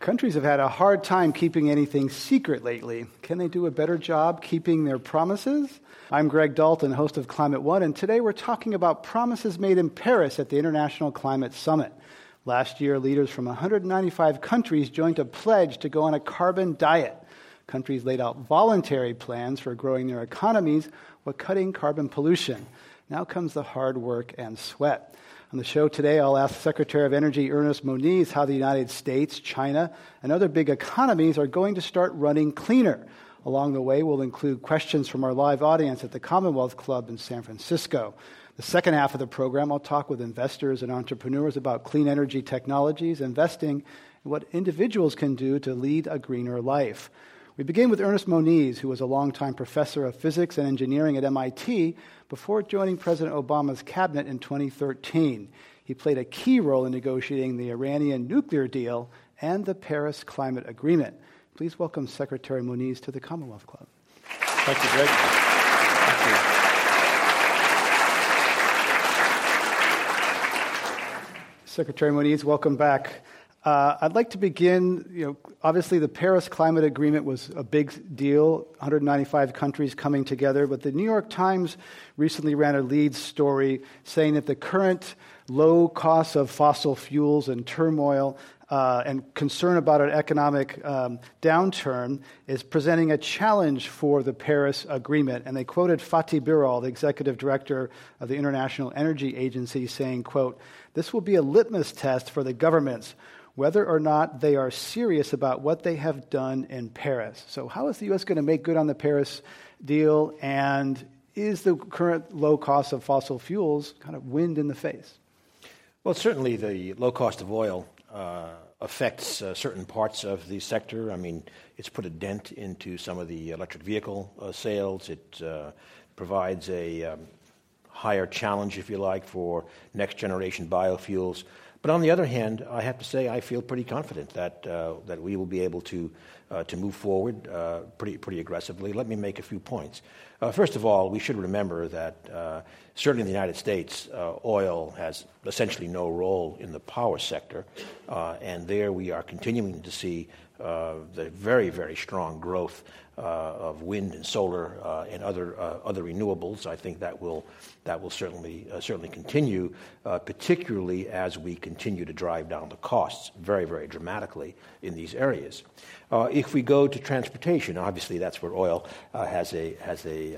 Countries have had a hard time keeping anything secret lately. Can they do a better job keeping their promises? I'm Greg Dalton, host of Climate One, and today we're talking about promises made in Paris at the International Climate Summit. Last year, leaders from 195 countries joined a pledge to go on a carbon diet. Countries laid out voluntary plans for growing their economies while cutting carbon pollution. Now comes the hard work and sweat. On the show today, I'll ask Secretary of Energy Ernest Moniz how the United States, China, and other big economies are going to start running cleaner. Along the way, we'll include questions from our live audience at the Commonwealth Club in San Francisco. The second half of the program, I'll talk with investors and entrepreneurs about clean energy technologies, investing, and what individuals can do to lead a greener life. We begin with Ernest Moniz, who was a longtime professor of physics and engineering at MIT before joining President Obama's cabinet in 2013. He played a key role in negotiating the Iranian nuclear deal and the Paris Climate Agreement. Please welcome Secretary Moniz to the Commonwealth Club. Thank you, Greg. Thank you. Secretary Moniz, welcome back. Uh, I'd like to begin. You know, obviously, the Paris Climate Agreement was a big deal 195 countries coming together. But the New York Times recently ran a lead story saying that the current low costs of fossil fuels and turmoil uh, and concern about an economic um, downturn is presenting a challenge for the Paris Agreement. And they quoted Fatih Birol, the executive director of the International Energy Agency, saying, quote, this will be a litmus test for the governments whether or not they are serious about what they have done in Paris. So, how is the U.S. going to make good on the Paris deal? And is the current low cost of fossil fuels kind of wind in the face? Well, certainly the low cost of oil uh, affects uh, certain parts of the sector. I mean, it's put a dent into some of the electric vehicle uh, sales. It uh, provides a um, higher challenge, if you like, for next generation biofuels. But on the other hand, I have to say I feel pretty confident that, uh, that we will be able to, uh, to move forward uh, pretty, pretty aggressively. Let me make a few points. Uh, first of all, we should remember that uh, certainly in the United States, uh, oil has essentially no role in the power sector. and there we are continuing to see the very, very strong growth Uh, of wind and solar uh, and other uh, other renewables. I think that will that will certainly uh, certainly continue, uh, particularly as we continue to drive down the costs very very dramatically in these areas. if we go to transportation, obviously that's where oil has a has a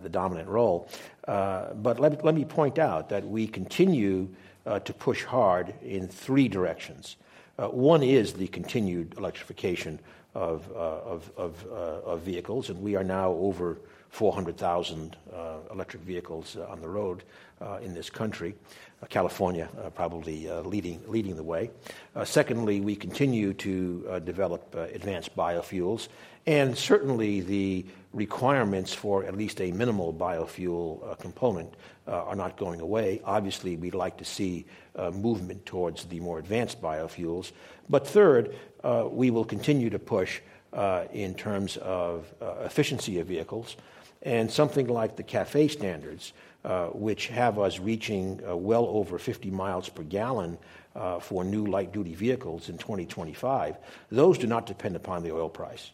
the dominant role. but let, let me point out that we continue to push hard in three directions. Uh, one is the continued electrification of, uh, of, of, uh, of, vehicles, and we are now over 400,000 uh, electric vehicles uh, on the road in this country. California probably leading, leading the way. secondly, we continue to develop advanced biofuels, and certainly the requirements for at least a minimal biofuel component are not going away. Obviously, we'd like to see movement towards the more advanced biofuels, But third, uh, we will continue to push uh, in terms of uh, efficiency of vehicles. And something like the CAFE standards, uh, which have us reaching uh, well over 50 miles per gallon uh, for new light duty vehicles in 2025, those do not depend upon the oil price.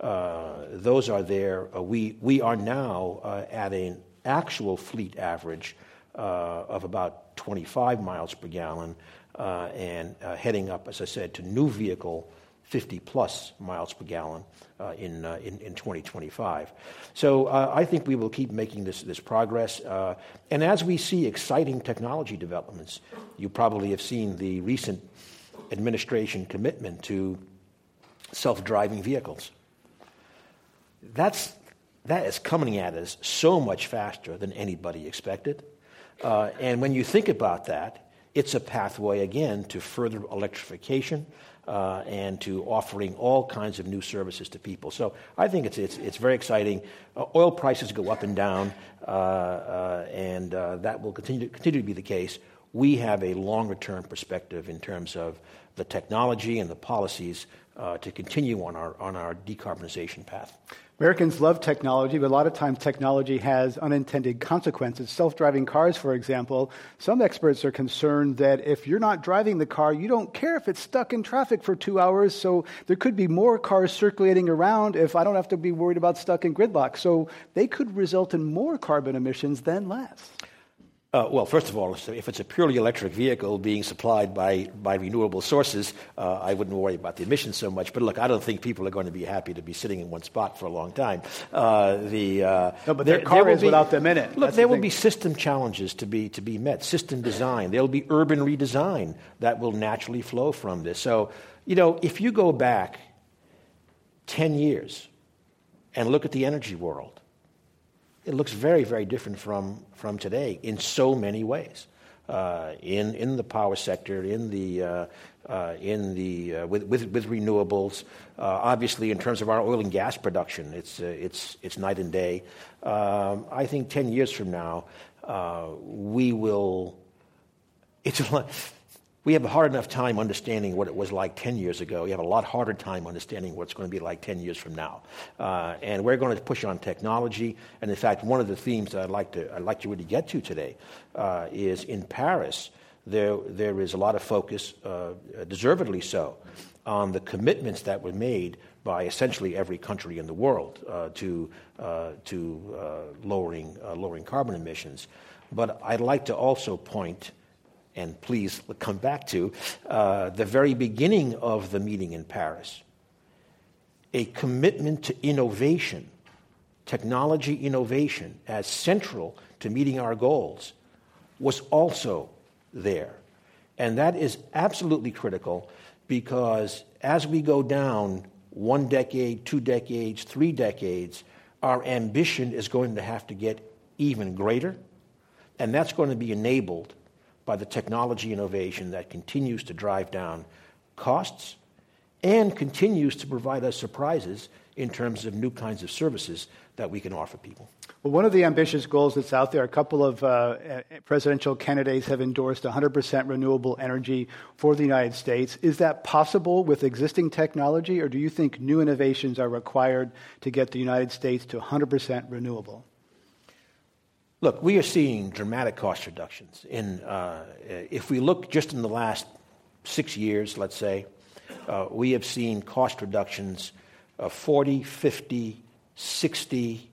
those are there. we, we are now at an actual fleet average of about 25 miles per gallon and heading up, as I said, to new vehicle 50 plus miles per gallon uh, in, uh, in, in, 2025. So uh, I think we will keep making this, progress. Uh, and as we see exciting technology developments, you probably have seen the recent administration commitment to self driving vehicles. That's, that is coming at us so much faster than anybody expected. Uh, and when you think about that, it's a pathway again to further electrification uh, and to offering all kinds of new services to people. So I think it's, it's, it's very exciting. Uh, oil prices go up and down, uh, uh and uh, that will continue continue to be the case. We have a longer term perspective in terms of the technology and the policies to continue on our, on our decarbonization path. Americans love technology, but a lot of times technology has unintended consequences. Self driving cars, for example, some experts are concerned that if you're not driving the car, you don't care if it's stuck in traffic for two hours. So there could be more cars circulating around if I don't have to be worried about stuck in gridlock. So they could result in more carbon emissions than less. Uh, well, first of all, if it's a purely electric vehicle being supplied by, by renewable sources, uh, I wouldn't worry about the emissions so much. But look, I don't think people are going to be happy to be sitting in one spot for a long time. Uh, the, uh, no, but their there, car there is be, without them in it. Look, That's there the will be system challenges to be, to be met, system design. There will be urban redesign that will naturally flow from this. So, you know, if you go back 10 years and look at the energy world, it looks very, very different from, from today in so many ways. Uh, in, in the power sector, in the, uh, uh, in the, uh, with, with, with renewables. Uh, obviously, in terms of our oil and gas production, it's, uh, it's, it's night and day. Um, I think 10 years from now, we will. It's we have a hard enough time understanding what it was like 10 years ago. We have a lot harder time understanding what it's going to be like 10 years from now. Uh, and we're going to push on technology. And in fact, one of the themes that I'd like to, I'd like to really get to today uh, is in Paris, there, there is a lot of focus, uh, deservedly so, on the commitments that were made by essentially every country in the world uh, to, uh, to uh, lowering, lowering carbon emissions. But I'd like to also point and please come back to uh, the very beginning of the meeting in Paris. A commitment to innovation, technology innovation, as central to meeting our goals, was also there. And that is absolutely critical because as we go down one decade, two decades, three decades, our ambition is going to have to get even greater. And that's going to be enabled by the technology innovation that continues to drive down costs and continues to provide us surprises in terms of new kinds of services that we can offer people. Well, one of the ambitious goals that's out there, a couple of uh, presidential candidates have endorsed 100% renewable energy for the United States. Is that possible with existing technology, or do you think new innovations are required to get the United States to 100% renewable? Look, we are seeing dramatic cost reductions. In, uh, if we look just in the last six years, let's say, uh, we have seen cost reductions of 40, 50, 60,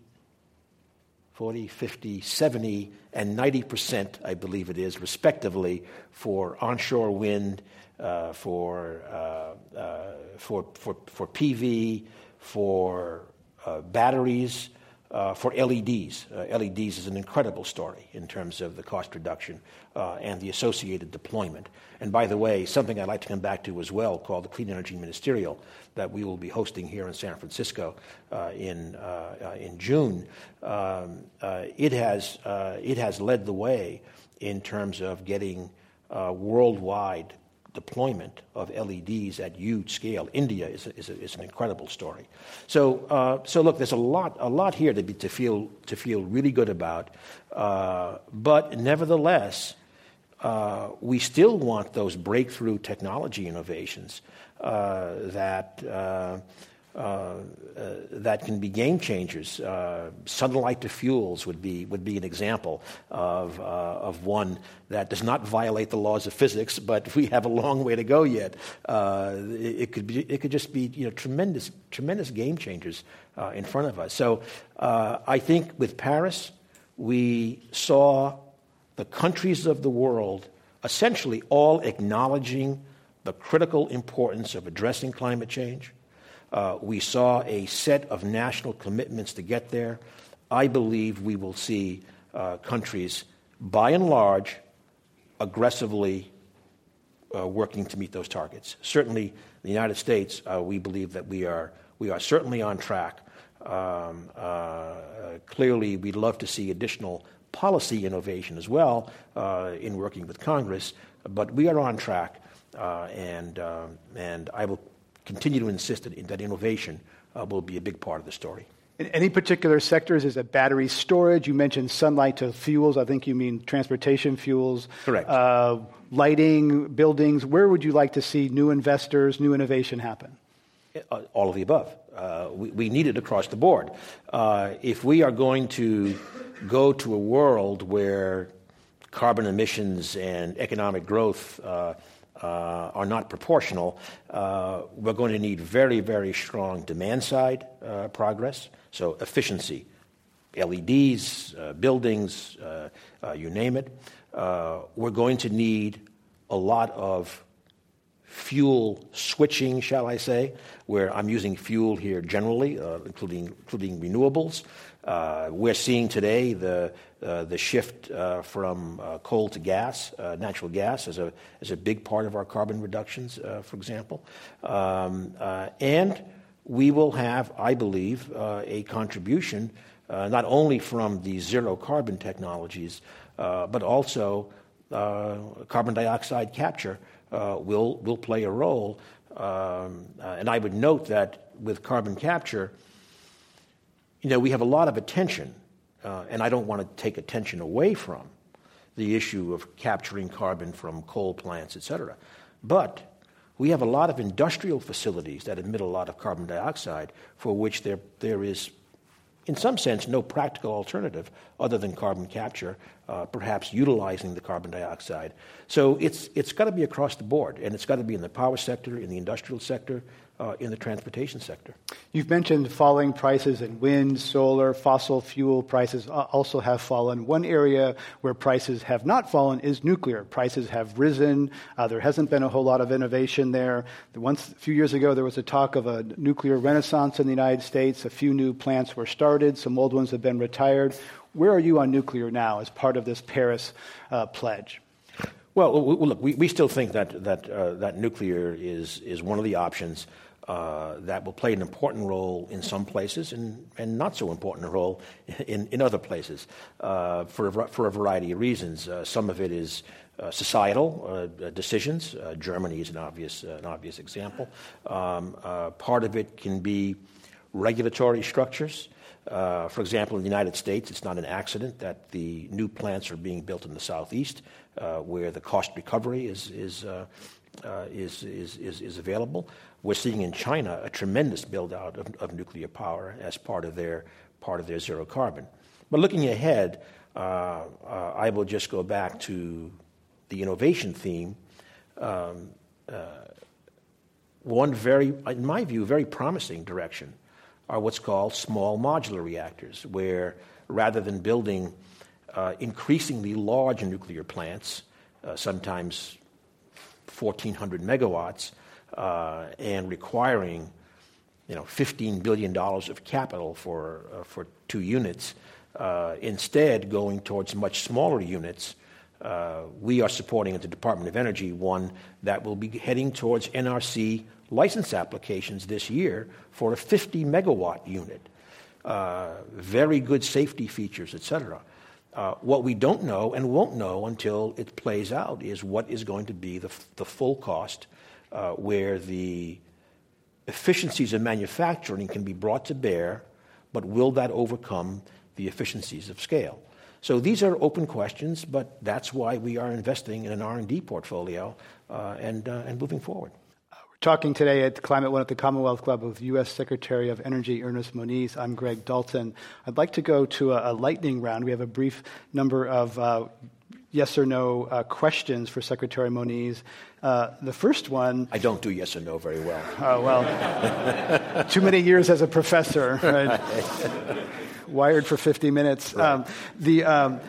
40, 50, 70, and 90%, I believe it is, respectively, for onshore wind, uh, for, uh, uh, for, for, for PV, for uh, batteries, uh, for LEDs. Uh, LEDs is an incredible story in terms of the cost reduction uh, and the associated deployment. And by the way, something I'd like to come back to as well, called the Clean Energy Ministerial, that we will be hosting here in San Francisco uh, in uh, in June. Um, it has it has led the way in terms of getting worldwide deployment of LEDs at huge scale. India is, a, is, a, is an incredible story. So, uh, so look, there's a lot, a lot here to, be, to, feel, to feel really good about. Uh, but nevertheless, uh, we still want those breakthrough technology innovations uh, that. Uh, uh, that can be game changers. Uh, sunlight to fuels would be, would be an example of, uh, of one that does not violate the laws of physics, but we have a long way to go yet. Uh, it, it, could be, it could just be you know, tremendous, tremendous game changers uh, in front of us. So I think with Paris, we saw the countries of the world essentially all acknowledging the critical importance of addressing climate change uh, we saw a set of national commitments to get there. I believe we will see uh, countries, by and large, aggressively uh, working to meet those targets. Certainly, the United States, uh, we believe that we are, we are certainly on track. Um, uh, clearly, we'd love to see additional policy innovation as well uh, in working with Congress, but we are on track, and, and I will continue to insist that, that innovation uh, will be a big part of the story. In any particular sectors, is it battery storage? You mentioned sunlight to fuels. I think you mean transportation fuels. Correct. Uh, lighting, buildings. Where would you like to see new investors, new innovation happen? Uh, all of the above. Uh, we, we, need it across the board. Uh, if we are going to go to a world where carbon emissions and economic growth uh, are not proportional, uh, we're going to need very, very strong demand side uh, progress. So, efficiency, LEDs, uh, buildings, uh, uh, you name it. we're going to need a lot of fuel switching, shall I say, where I'm using fuel here generally, including renewables. Uh, we're seeing today the, uh, the shift uh, from uh, coal to gas, uh, natural gas, as a, as a big part of our carbon reductions, uh, for example. Um, and we will have, I believe, a contribution not only from the zero carbon technologies, but also carbon dioxide capture will, will play a role. Um, and I would note that with carbon capture, you know, we have a lot of attention, uh, and I don't want to take attention away from the issue of capturing carbon from coal plants, et cetera. But we have a lot of industrial facilities that emit a lot of carbon dioxide for which there, there is, in some sense, no practical alternative other than carbon capture, uh, perhaps utilizing the carbon dioxide. So it's, it's got to be across the board, and it's got to be in the power sector, in the industrial sector, uh, in the transportation sector. You've mentioned falling prices in wind, solar, fossil fuel prices also have fallen. One area where prices have not fallen is nuclear. Prices have risen. Uh, there hasn't been a whole lot of innovation there. Once, a few years ago, there was a talk of a nuclear renaissance in the United States. A few new plants were started, some old ones have been retired. Where are you on nuclear now as part of this Paris uh, pledge? Well, look, we, we still think that, that, uh, that nuclear is, is one of the options uh, that will play an important role in some places and, and not so important a role in, in other places uh, for, a, for a variety of reasons. Uh, some of it is uh, societal uh, decisions. Germany is an obvious, an obvious example. Um, part of it can be regulatory structures. Uh, for example, in the United States, it's not an accident that the new plants are being built in the southeast, uh, where the cost recovery is uh, uh is, is, is is available. We're seeing in China a tremendous build out of, of, nuclear power as part of their part of their zero carbon. But looking ahead, uh, I will just go back to the innovation theme. Um, one very, in my view, very promising direction are what's called small modular reactors, where rather than building uh, increasingly large nuclear plants, uh, sometimes 1,400 megawatts, uh, and requiring you know, $15 billion of capital for, uh, for two units, uh, instead going towards much smaller units. Uh, we are supporting at the Department of Energy one that will be heading towards NRC license applications this year for a 50 megawatt unit. Uh, very good safety features, etc. Uh, what we don't know and won't know until it plays out is what is going to be the, the full cost, uh, where the efficiencies of manufacturing can be brought to bear, but will that overcome the efficiencies of scale? So these are open questions, but that's why we are investing in an R&D portfolio uh, and, uh, and moving forward. We're talking today at Climate One at the Commonwealth Club with U.S. Secretary of Energy Ernest Moniz. I'm Greg Dalton. I'd like to go to a, a lightning round. We have a brief number of uh, yes or no uh, questions for Secretary Moniz. Uh, the first one. I don't do yes or no very well. Oh, well, too many years as a professor. Right? wired for 50 minutes. Right. Um, the um,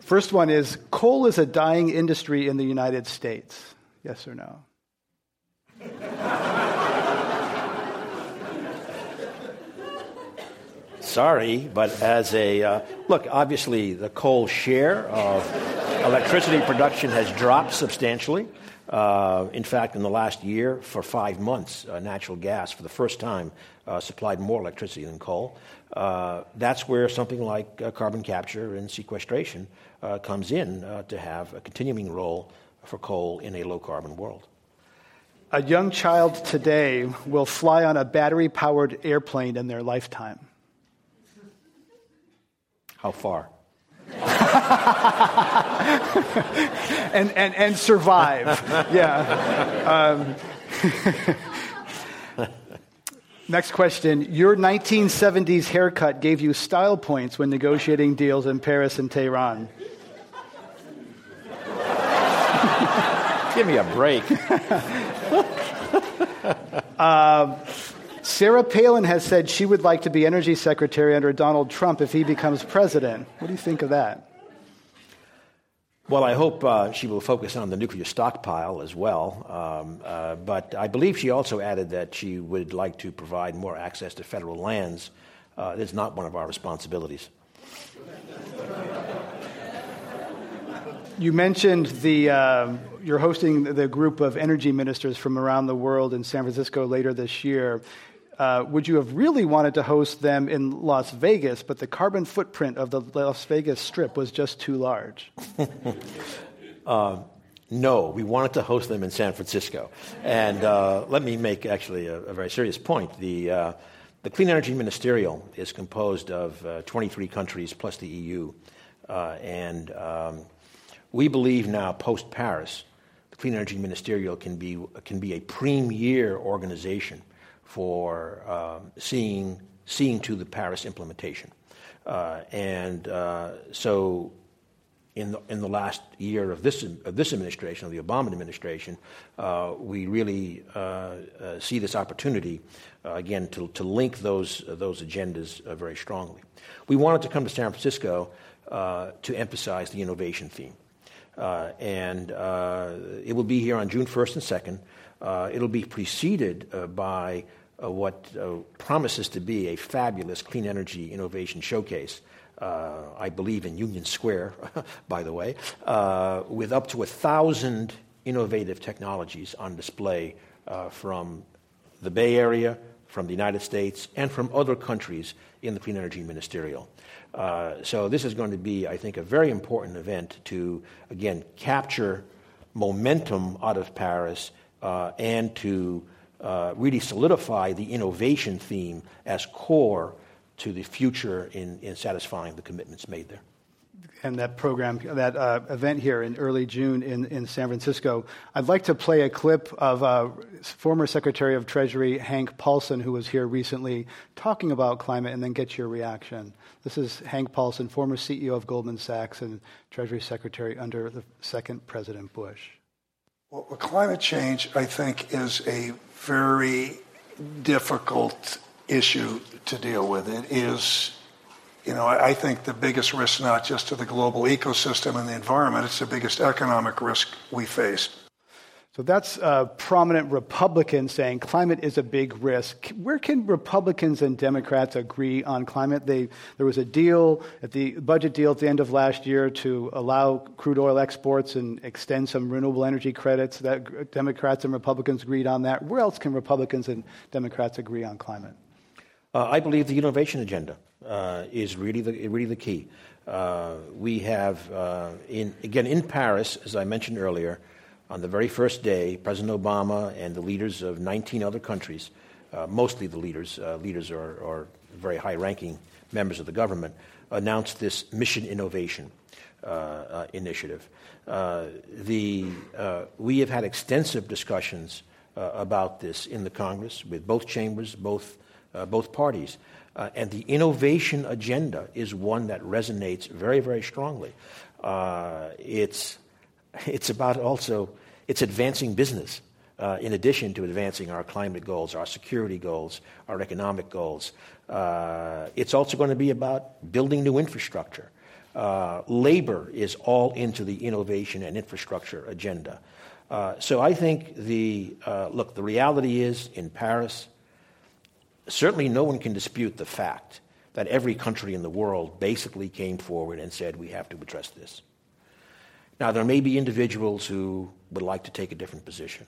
first one is coal is a dying industry in the United States. Yes or no? Sorry, but as a uh, look, obviously the coal share of electricity production has dropped substantially. Uh, in fact, in the last year, for five months, uh, natural gas, for the first time, uh, supplied more electricity than coal. Uh, that's where something like uh, carbon capture and sequestration uh, comes in to have a continuing role for coal in a low carbon world. A young child today will fly on a battery powered airplane in their lifetime. How far? and, and, and survive. Yeah. Um, next question. Your 1970s haircut gave you style points when negotiating deals in Paris and Tehran. Give me a break. uh, Sarah Palin has said she would like to be energy secretary under Donald Trump if he becomes president. What do you think of that? Well, I hope uh, she will focus on the nuclear stockpile as well. Um, uh, but I believe she also added that she would like to provide more access to federal lands. Uh, it's not one of our responsibilities. You mentioned the uh, you're hosting the group of energy ministers from around the world in San Francisco later this year. Uh, would you have really wanted to host them in Las Vegas, but the carbon footprint of the Las Vegas Strip was just too large? uh, no, we wanted to host them in San Francisco. And uh, let me make actually a, a very serious point. The, uh, the Clean Energy Ministerial is composed of uh, 23 countries plus the EU. and um, we believe now, post Paris, the Clean Energy Ministerial can be, can be a premier organization for um, seeing, seeing to the Paris implementation. Uh, and uh, so, in the, in the last year of this, of this administration, of the Obama administration, uh, we really uh, uh, see this opportunity, uh, again, to, to link those, those agendas very strongly. We wanted to come to San Francisco to emphasize the innovation theme. and it will be here on June 1st and 2nd. it'll be preceded by uh, what uh, promises to be a fabulous clean energy innovation showcase. Uh, I believe in Union Square, by the way, uh, with up to a thousand innovative technologies on display uh, from the Bay Area, from the United States, and from other countries in the Clean Energy Ministerial. Uh, so, this is going to be, I think, a very important event to, again, capture momentum out of Paris and to uh, really solidify the innovation theme as core to the future in, in satisfying the commitments made there. And that program, that uh, event here in early June in, in San Francisco. I'd like to play a clip of uh, former Secretary of Treasury Hank Paulson, who was here recently talking about climate, and then get your reaction. This is Hank Paulson, former CEO of Goldman Sachs and Treasury Secretary under the second President Bush. Well, climate change, I think, is a very difficult issue to deal with. It is, you know, I think the biggest risk not just to the global ecosystem and the environment, it's the biggest economic risk we face. So that's a prominent Republican saying climate is a big risk. Where can Republicans and Democrats agree on climate? They, there was a deal at the budget deal at the end of last year to allow crude oil exports and extend some renewable energy credits. That Democrats and Republicans agreed on that. Where else can Republicans and Democrats agree on climate? Uh, I believe the innovation agenda uh, is really the, really the key. Uh, we have, uh, in, again, in Paris, as I mentioned earlier, on the very first day, President Obama and the leaders of 19 other countries uh, mostly the leaders, uh, leaders are, are very high ranking members of the government, announced this mission innovation uh, uh, initiative. Uh, the, we have had extensive discussions about this in the Congress with both chambers, both, both parties. and the innovation agenda is one that resonates very, very strongly. it's, it's about also it's advancing business. Uh, in addition to advancing our climate goals, our security goals, our economic goals. Uh, it's also going to be about building new infrastructure. Uh, labor is all into the innovation and infrastructure agenda. Uh, so I think the uh, look, the reality is in Paris, certainly no one can dispute the fact that every country in the world basically came forward and said we have to address this. Now, there may be individuals who would like to take a different position.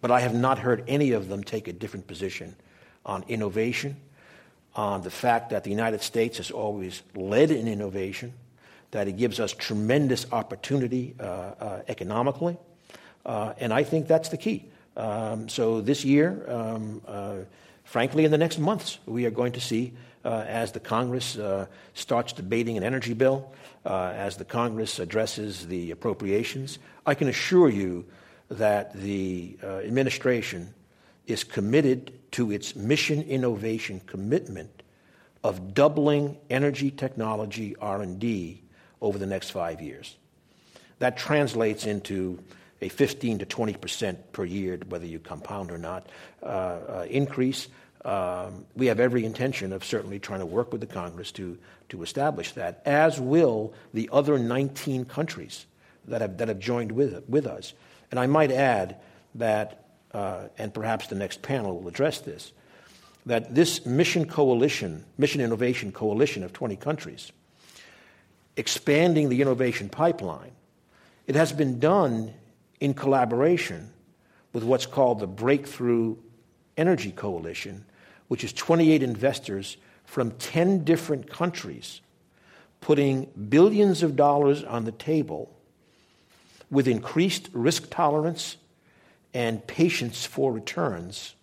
But I have not heard any of them take a different position on innovation, on the fact that the United States has always led in innovation, that it gives us tremendous opportunity uh, uh, economically. Uh, and I think that's the key. Um, so this year, um, uh, frankly, in the next months, we are going to see uh, as the Congress uh, starts debating an energy bill, as the Congress addresses the appropriations. I can assure you that the uh, administration is committed to its mission innovation commitment of doubling energy technology R&D over the next 5 years. That translates into a 15 to 20 percent per year, whether you compound or not, uh, uh, increase. Um, we have every intention of certainly trying to work with the Congress to, to establish that, as will the other 19 countries that have, that have joined with, with us. And I might add that, uh, and perhaps the next panel will address this, that this mission coalition, mission innovation coalition of 20 countries, expanding the innovation pipeline, it has been done in collaboration with what's called the Breakthrough Energy Coalition, which is 28 investors from 10 different countries putting billions of dollars on the table with increased risk tolerance and patience for returns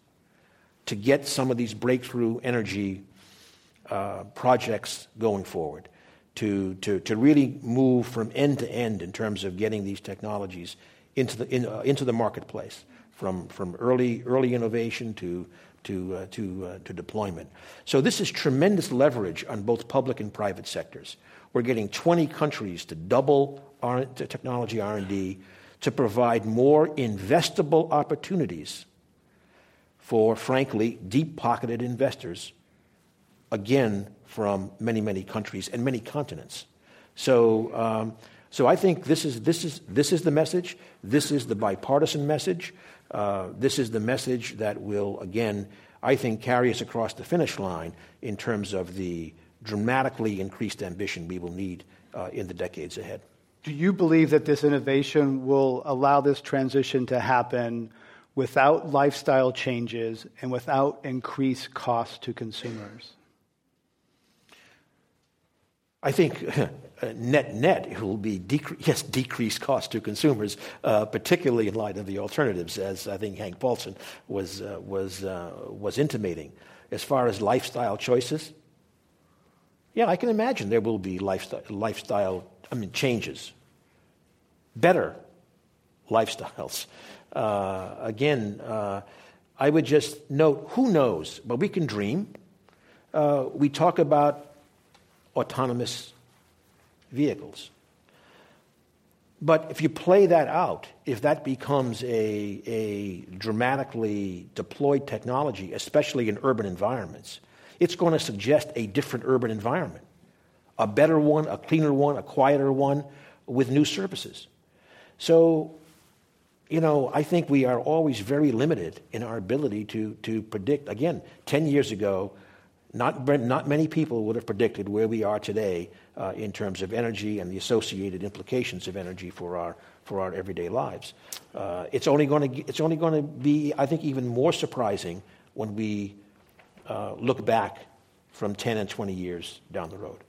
to get some of these breakthrough energy uh, projects going forward, to, to, to really move from end to end in terms of getting these technologies into the, in, uh, into the marketplace, from, from early, early innovation to, to, uh, to, uh, to deployment. So this is tremendous leverage on both public and private sectors. We're getting 20 countries to double R- technology R&D to provide more investable opportunities for, frankly, deep-pocketed investors, again, from many, many countries and many continents. So, um, so I think this is, this, is, this is the message. This is the bipartisan message. Uh, this is the message that will, again, I think, carry us across the finish line in terms of the dramatically increased ambition we will need uh, in the decades ahead. Do you believe that this innovation will allow this transition to happen without lifestyle changes and without increased costs to consumers? I think net net it will be decre- yes decreased cost to consumers, uh, particularly in light of the alternatives, as I think Hank Paulson was uh, was uh, was intimating. As far as lifestyle choices, yeah, I can imagine there will be lifestyle, lifestyle I mean, changes, better lifestyles. Uh, again, uh, I would just note who knows, but we can dream. Uh, we talk about autonomous vehicles. But if you play that out, if that becomes a, a dramatically deployed technology, especially in urban environments, it's going to suggest a different urban environment a better one, a cleaner one, a quieter one with new services. So, you know, I think we are always very limited in our ability to, to predict. Again, 10 years ago, not, not many people would have predicted where we are today uh, in terms of energy and the associated implications of energy for our, for our everyday lives. Uh, it's only going to be, I think, even more surprising when we uh, look back from 10 and 20 years down the road.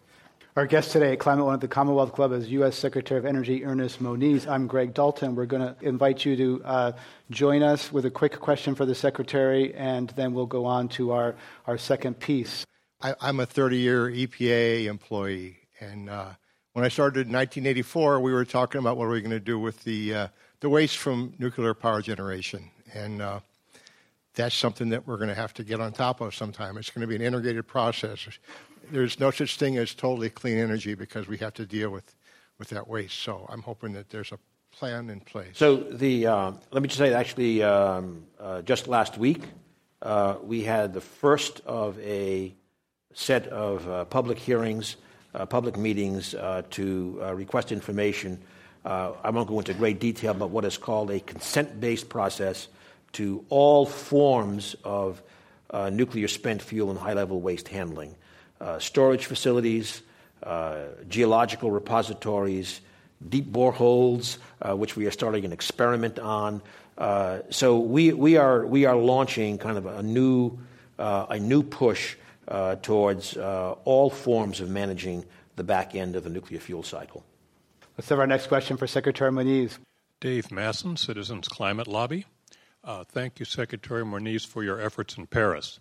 Our guest today at Climate One at the Commonwealth Club is U.S. Secretary of Energy Ernest Moniz. I'm Greg Dalton. We're going to invite you to uh, join us with a quick question for the Secretary, and then we'll go on to our, our second piece. I, am a 30 year EPA employee, and uh, when I started in 1984, we were talking about what are we going to do with the, uh, the waste from nuclear power generation. And uh, that's something that we're going to have to get on top of sometime. It's going to be an integrated process there's no such thing as totally clean energy because we have to deal with, with that waste. So I'm hoping that there's a plan in place. So the uh, let me just say, that actually, um, uh, just last week uh, we had the first of a set of uh, public hearings, uh, public meetings uh, to request information. I won't go into great detail, but what is called a consent-based process to all forms of nuclear spent fuel and high-level waste handling uh, storage facilities, uh, geological repositories, deep boreholes, uh, which we are starting an experiment on. Uh, so we, we, are, we are launching kind of a new, uh, a new push uh, towards all forms of managing the back end of the nuclear fuel cycle. Let's have our next question for Secretary Moniz. Dave Masson, Citizens Climate Lobby. thank you, Secretary Moniz, for your efforts in Paris.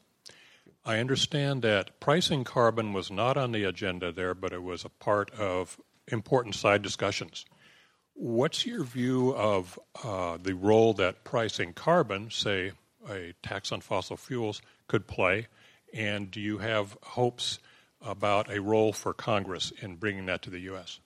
I understand that pricing carbon was not on the agenda there, but it was a part of important side discussions. What's your view of uh, the role that pricing carbon, say a tax on fossil fuels, could play? And do you have hopes about a role for Congress in bringing that to the U.S.?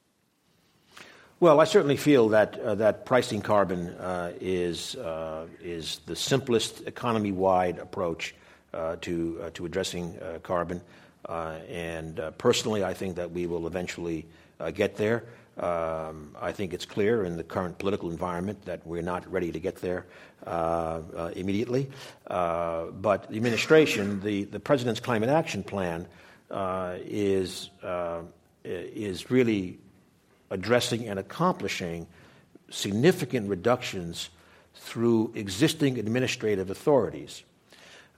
Well, I certainly feel that uh, that pricing carbon uh, is uh, is the simplest economy-wide approach to, uh, to addressing uh, carbon. and personally, I think that we will eventually get there. Um, I think it's clear in the current political environment that we're not ready to get there uh, uh, immediately. Uh, but the administration, the, the President's Climate Action Plan, is, is really addressing and accomplishing significant reductions through existing administrative authorities.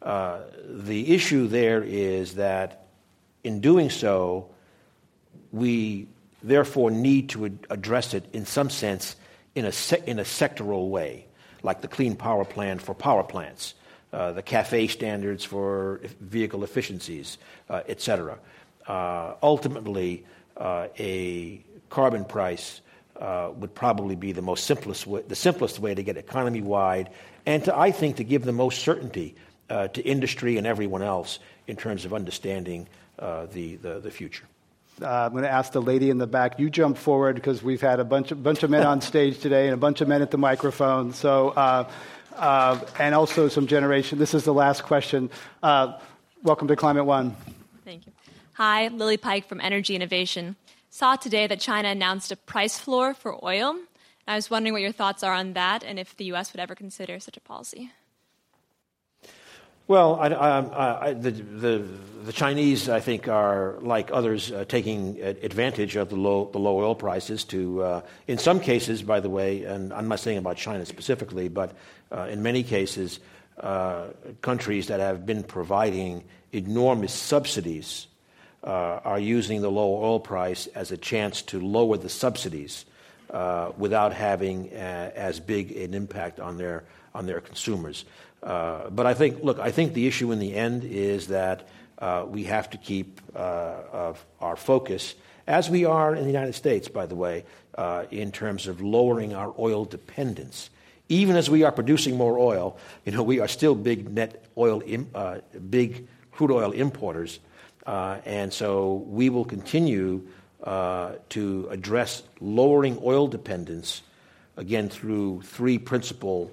Uh, the issue there is that in doing so, we therefore need to ad- address it in some sense in a, se- in a sectoral way, like the Clean Power Plan for power plants, uh, the CAFE standards for vehicle efficiencies, uh, etc. Uh, ultimately, uh, a carbon price uh, would probably be the most simplest way, the simplest way to get economy wide, and to I think to give the most certainty uh, to industry and everyone else in terms of understanding uh, the, the, the, future. Uh, I'm going to ask the lady in the back. You jump forward because we've had a bunch of, bunch of men on stage today and a bunch of men at the microphone. So, uh, uh, and also some generation. This is the last question. Uh, welcome to Climate One. Thank you. Hi, Lily Pike from Energy Innovation. Saw today that China announced a price floor for oil. I was wondering what your thoughts are on that and if the U.S. would ever consider such a policy. Well, I, I, I, the, the, the, Chinese, I think, are like others uh, taking advantage of the low, the low oil prices to, uh, in some cases, by the way, and I'm not saying about China specifically, but uh, in many cases, uh, countries that have been providing enormous subsidies uh, are using the low oil price as a chance to lower the subsidies uh, without having as big an impact on their, on their consumers. Uh, but I think, look, I think the issue in the end is that uh, we have to keep uh, our focus, as we are in the United States, by the way, uh, in terms of lowering our oil dependence. Even as we are producing more oil, you know, we are still big net oil, Im- uh, big crude oil importers, and so we will continue to address lowering oil dependence again through three principal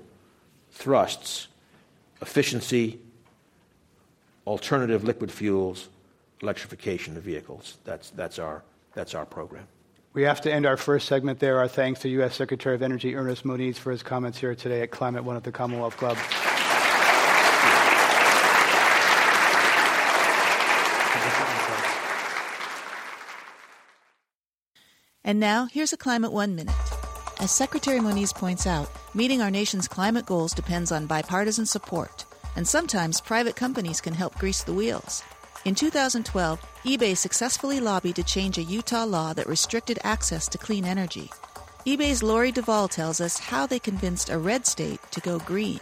thrusts efficiency, alternative liquid fuels, electrification of vehicles. That's, that's, our, that's our program. We have to end our first segment there. Our thanks to U.S. Secretary of Energy Ernest Moniz for his comments here today at Climate One at the Commonwealth Club. And now, here's a Climate One Minute. As Secretary Moniz points out, meeting our nation's climate goals depends on bipartisan support, and sometimes private companies can help grease the wheels. In 2012, eBay successfully lobbied to change a Utah law that restricted access to clean energy. eBay's Lori Duvall tells us how they convinced a red state to go green.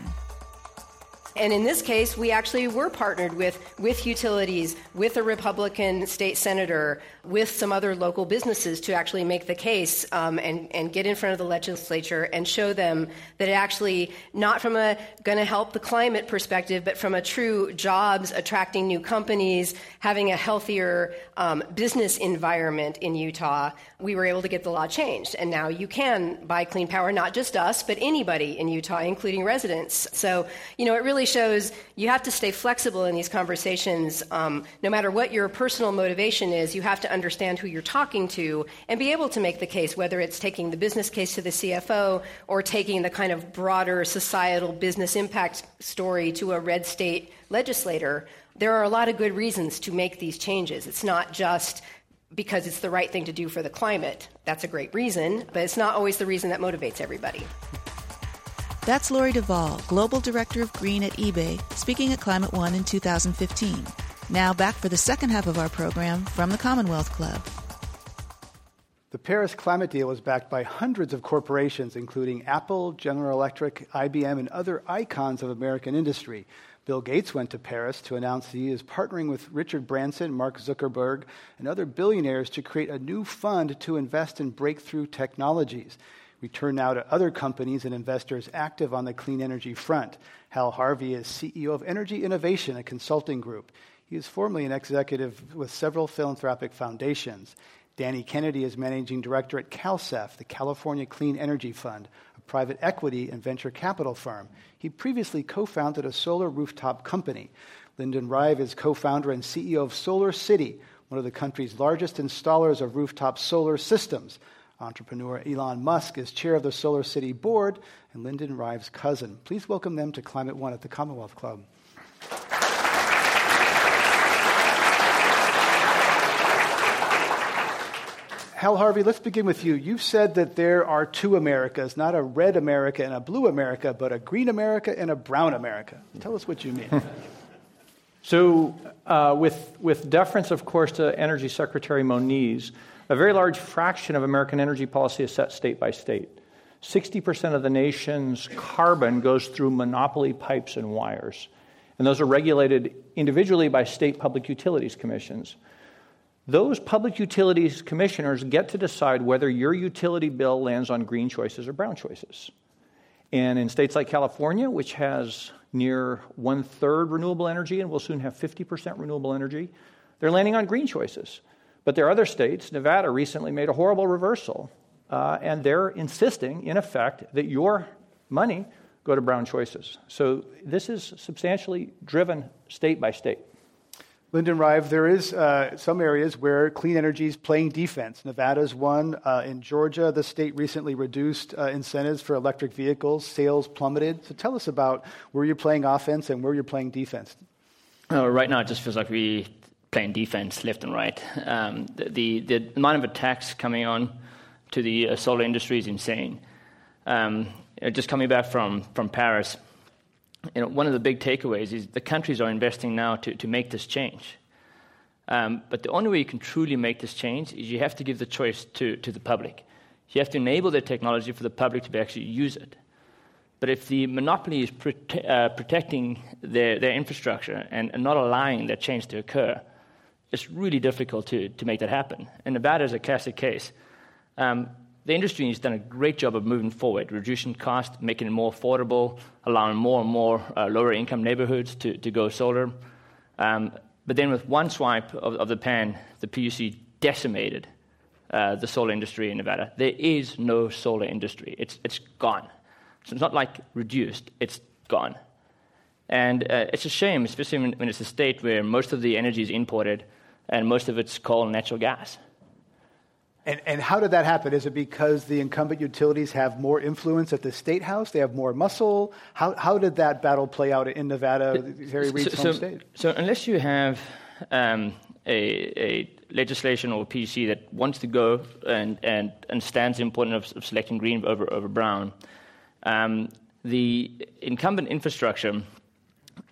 And in this case, we actually were partnered with, with utilities, with a Republican state senator, with some other local businesses to actually make the case um, and, and get in front of the legislature and show them that it actually, not from a going to help the climate perspective, but from a true jobs, attracting new companies, having a healthier um, business environment in Utah, we were able to get the law changed. And now you can buy clean power, not just us, but anybody in Utah, including residents. So, you know, it really shows you have to stay flexible in these conversations. Um, no matter what your personal motivation is, you have to understand who you're talking to and be able to make the case, whether it's taking the business case to the CFO or taking the kind of broader societal business impact story to a red state legislator. There are a lot of good reasons to make these changes. It's not just because it's the right thing to do for the climate. That's a great reason, but it's not always the reason that motivates everybody. That's Lori Duvall, Global Director of Green at eBay, speaking at Climate One in 2015. Now back for the second half of our program from the Commonwealth Club. The Paris climate deal was backed by hundreds of corporations, including Apple, General Electric, IBM, and other icons of American industry. Bill Gates went to Paris to announce he is partnering with Richard Branson, Mark Zuckerberg, and other billionaires to create a new fund to invest in breakthrough technologies. We turn now to other companies and investors active on the clean energy front. Hal Harvey is CEO of Energy Innovation, a consulting group. He is formerly an executive with several philanthropic foundations. Danny Kennedy is managing director at CalCEF, the California Clean Energy Fund, a private equity and venture capital firm. He previously co founded a solar rooftop company. Lyndon Rive is co founder and CEO of Solar City, one of the country's largest installers of rooftop solar systems. Entrepreneur Elon Musk is chair of the Solar City board and Lyndon Rive's cousin. Please welcome them to Climate One at the Commonwealth Club. Hal Harvey, let's begin with you. You've said that there are two Americas, not a red America and a blue America, but a green America and a brown America. Tell us what you mean. so, uh, with, with deference, of course, to Energy Secretary Moniz, a very large fraction of American energy policy is set state by state. 60% of the nation's carbon goes through monopoly pipes and wires. And those are regulated individually by state public utilities commissions. Those public utilities commissioners get to decide whether your utility bill lands on green choices or brown choices. And in states like California, which has near one third renewable energy and will soon have 50% renewable energy, they're landing on green choices. But there are other states. Nevada recently made a horrible reversal, uh, and they're insisting, in effect, that your money go to brown choices. So this is substantially driven state by state. Lyndon Rive, there is uh, some areas where clean energy is playing defense. Nevada's one. Uh, in Georgia, the state recently reduced uh, incentives for electric vehicles. Sales plummeted. So tell us about where you're playing offense and where you're playing defense. Uh, right now, it just feels like we playing defense left and right. Um, the, the, amount of attacks coming on to the uh, solar industry is insane. Um, just coming back from, from Paris, you know, one of the big takeaways is the countries are investing now to, to make this change. Um, but the only way you can truly make this change is you have to give the choice to, to the public. You have to enable the technology for the public to actually use it. But if the monopoly is prote- uh, protecting their, their infrastructure and, and, not allowing that change to occur, it's really difficult to, to make that happen. And Nevada is a classic case. Um, the industry has done a great job of moving forward, reducing cost, making it more affordable, allowing more and more uh, lower income neighborhoods to, to go solar. Um, but then, with one swipe of, of the pen, the PUC decimated uh, the solar industry in Nevada. There is no solar industry, it's, it's gone. So it's not like reduced, it's gone. And uh, it's a shame, especially when, when, it's a state where most of the energy is imported and most of it's coal and natural gas. And, and how did that happen? Is it because the incumbent utilities have more influence at the state house? They have more muscle? How, how did that battle play out in Nevada, Harry Reid's so, home so, state? So, unless you have um, a, a, legislation or PC that wants to go and, and, and stands the importance of, of selecting green over, over brown, um, the incumbent infrastructure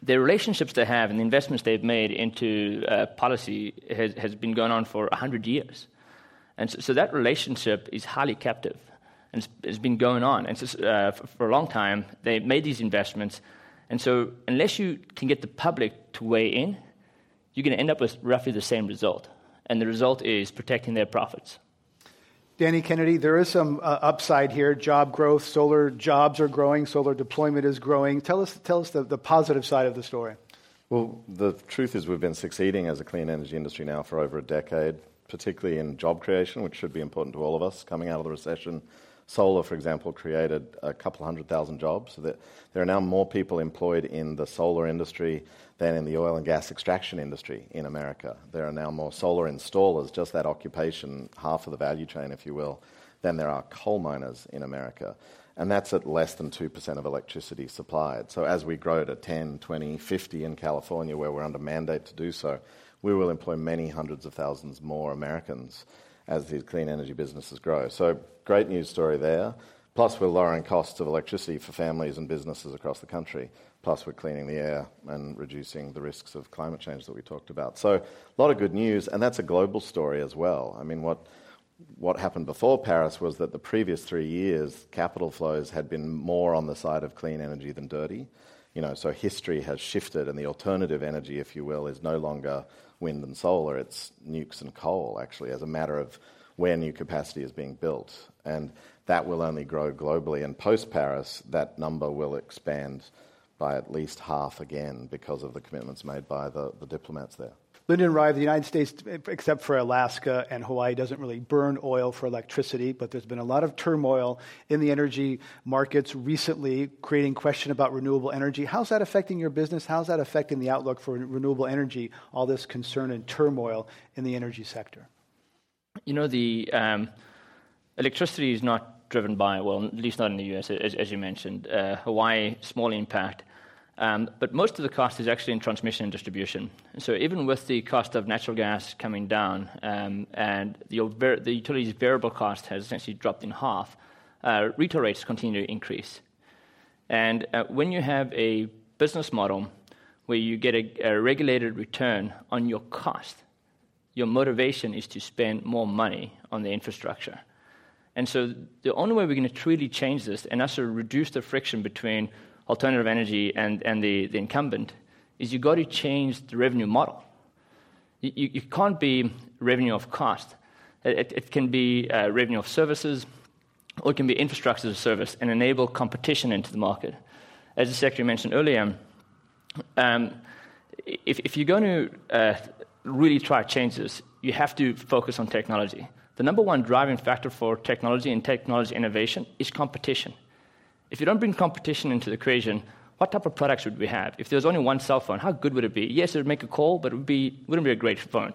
the relationships they have and the investments they've made into uh, policy has, has, been going on for 100 years. And so, so, that relationship is highly captive and it's, it's been going on. And so, uh, for, for, a long time, they made these investments. And so, unless you can get the public to weigh in, you're going to end up with roughly the same result. And the result is protecting their profits. Danny Kennedy, there is some uh, upside here. Job growth, solar jobs are growing, solar deployment is growing. Tell us, tell us the, the positive side of the story. Well, the truth is we've been succeeding as a clean energy industry now for over a decade, particularly in job creation, which should be important to all of us coming out of the recession. Solar, for example, created a couple hundred thousand jobs. So that there are now more people employed in the solar industry than in the oil and gas extraction industry in America. There are now more solar installers, just that occupation, half of the value chain, if you will, than there are coal miners in America. And that's at less than 2% of electricity supplied. So as we grow to 10, 20, 50 in California, where we're under mandate to do so, we will employ many hundreds of thousands more Americans as these clean energy businesses grow. So great news story there. Plus, we're lowering costs of electricity for families and businesses across the country. Plus, we're cleaning the air and reducing the risks of climate change that we talked about. So, a lot of good news, and that's a global story as well. I mean, what what happened before Paris was that the previous three years, capital flows had been more on the side of clean energy than dirty. You know, so history has shifted, and the alternative energy, if you will, is no longer wind and solar. It's nukes and coal, actually, as a matter of where new capacity is being built. And that will only grow globally. And post Paris, that number will expand by at least half again because of the commitments made by the, the diplomats there. Lyndon Rive, the United States, except for Alaska and Hawaii, doesn't really burn oil for electricity, but there's been a lot of turmoil in the energy markets recently, creating question about renewable energy. How's that affecting your business? How's that affecting the outlook for renewable energy, all this concern and turmoil in the energy sector? You know, the um, electricity is not driven by, well, at least not in the US, as, as you mentioned. Uh, Hawaii, small impact. Um, but most of the cost is actually in transmission and distribution. So even with the cost of natural gas coming down um, and the, the, utility's variable cost has essentially dropped in half, uh, retail rates continue to increase. And uh, when you have a business model where you get a, a regulated return on your cost, your motivation is to spend more money on the infrastructure. And so the only way we're going to truly change this and also reduce the friction between alternative energy and, and the, the incumbent is you've got to change the revenue model. You, you, can't be revenue of cost. It, it can be uh, revenue of services, or it can be infrastructure as a service and enable competition into the market. As the Secretary mentioned earlier, um, if, if, you're going to uh, really try to change this, you have to focus on technology. The number one driving factor for technology and technology innovation is competition. If you don't bring competition into the equation, what type of products would we have? If there was only one cell phone, how good would it be? Yes, it would make a call, but it would be, wouldn't be a great phone.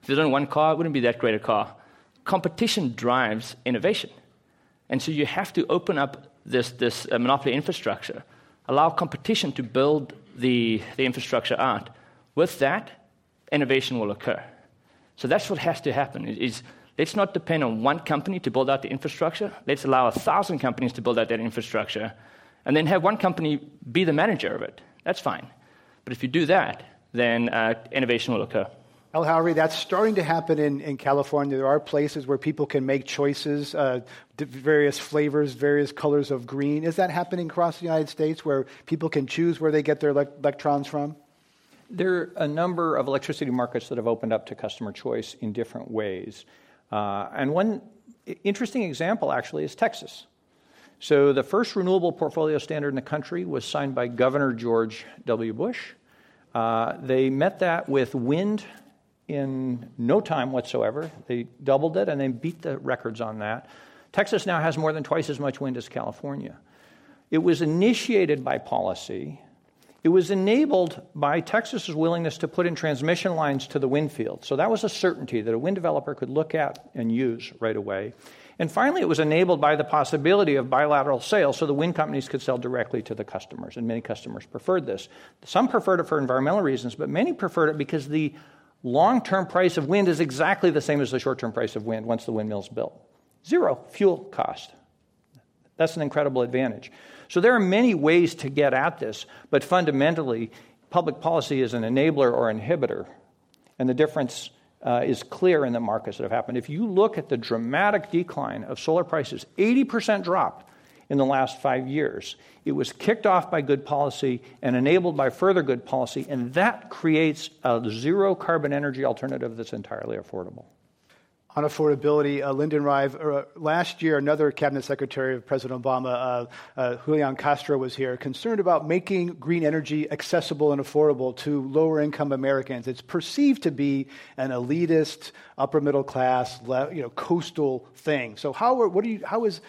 If there's only one car, it wouldn't be that great a car. Competition drives innovation. And so you have to open up this, this uh, monopoly infrastructure, allow competition to build the, the infrastructure out. With that, innovation will occur. So that's what has to happen is let's not depend on one company to build out the infrastructure. Let's allow a thousand companies to build out that infrastructure and then have one company be the manager of it. That's fine. But if you do that, then uh, innovation will occur. Hal Harvey, that's starting to happen in, in California. There are places where people can make choices, uh, various flavors, various colors of green. Is that happening across the United States where people can choose where they get their le- electrons from? There are a number of electricity markets that have opened up to customer choice in different ways. Uh, and one interesting example actually is Texas. So, the first renewable portfolio standard in the country was signed by Governor George W. Bush. Uh, they met that with wind in no time whatsoever. They doubled it and they beat the records on that. Texas now has more than twice as much wind as California. It was initiated by policy it was enabled by Texas's willingness to put in transmission lines to the wind field. So that was a certainty that a wind developer could look at and use right away. And finally, it was enabled by the possibility of bilateral sales so the wind companies could sell directly to the customers. And many customers preferred this. Some preferred it for environmental reasons, but many preferred it because the long term price of wind is exactly the same as the short term price of wind once the windmill's built. Zero fuel cost. That's an incredible advantage. So there are many ways to get at this, but fundamentally, public policy is an enabler or inhibitor. And the difference uh, is clear in the markets that have happened. If you look at the dramatic decline of solar prices, 80% drop in the last five years. It was kicked off by good policy and enabled by further good policy, and that creates a zero carbon energy alternative that's entirely affordable on affordability, uh, Lyndon Rive, uh, last year, another cabinet secretary of President Obama, uh, uh, Julian Castro, was here, concerned about making green energy accessible and affordable to lower income Americans. It's perceived to be an elitist, upper middle class, you know, coastal thing. So, how, are, what do you, how is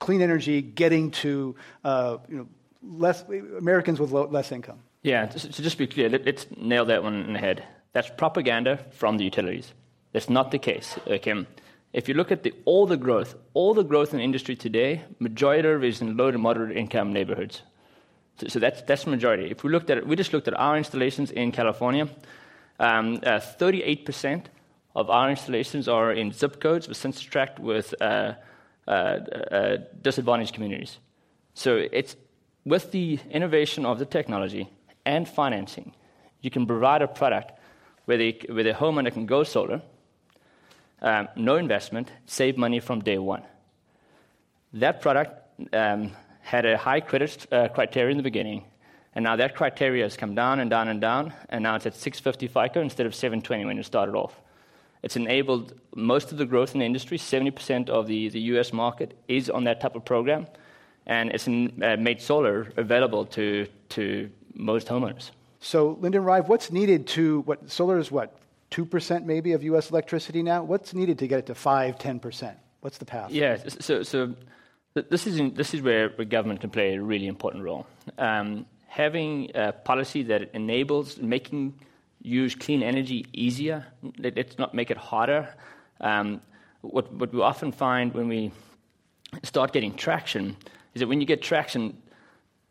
clean energy getting to uh, you know, less, Americans with low, less income? Yeah, so just to be clear, let's nail that one in the head. That's propaganda from the utilities. That's not the case. Okay? If you look at the, all the growth, all the growth in the industry today, majority of it is in low to moderate income neighborhoods. So, so that's that's the majority. If we looked at it, we just looked at our installations in California. Um, uh, 38% of our installations are in zip codes with census tract with uh, uh, uh, disadvantaged communities. So it's with the innovation of the technology and financing, you can provide a product where, they, where the homeowner can go solar um, no investment, save money from day one. That product um, had a high credit uh, criteria in the beginning, and now that criteria has come down and down and down, and now it's at 650 FICO instead of 720 when it started off. It's enabled most of the growth in the industry. 70% of the, the US market is on that type of program, and it's in, uh, made solar available to, to most homeowners. So, Lyndon Rive, what's needed to what solar is what 2% maybe of US electricity now? What's needed to get it to 5, 10%? What's the path? Yeah, so, so this, is in, this is where government can play a really important role. Um, having a policy that enables making use clean energy easier, let's not make it harder. Um, what, what we often find when we start getting traction is that when you get traction,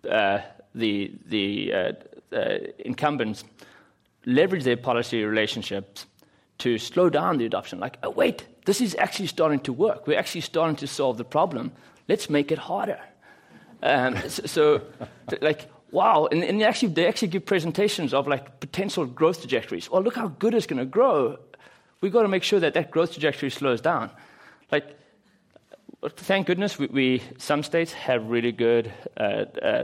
uh, the, the uh, uh, incumbents leverage their policy relationships to slow down the adoption. Like, oh, wait, this is actually starting to work. We're actually starting to solve the problem. Let's make it harder. Um, so, so, like, wow. And, and actually, they actually give presentations of like potential growth trajectories. Well, look how good it's going to grow. We've got to make sure that that growth trajectory slows down. Like, thank goodness, we, we some states have really good uh, uh,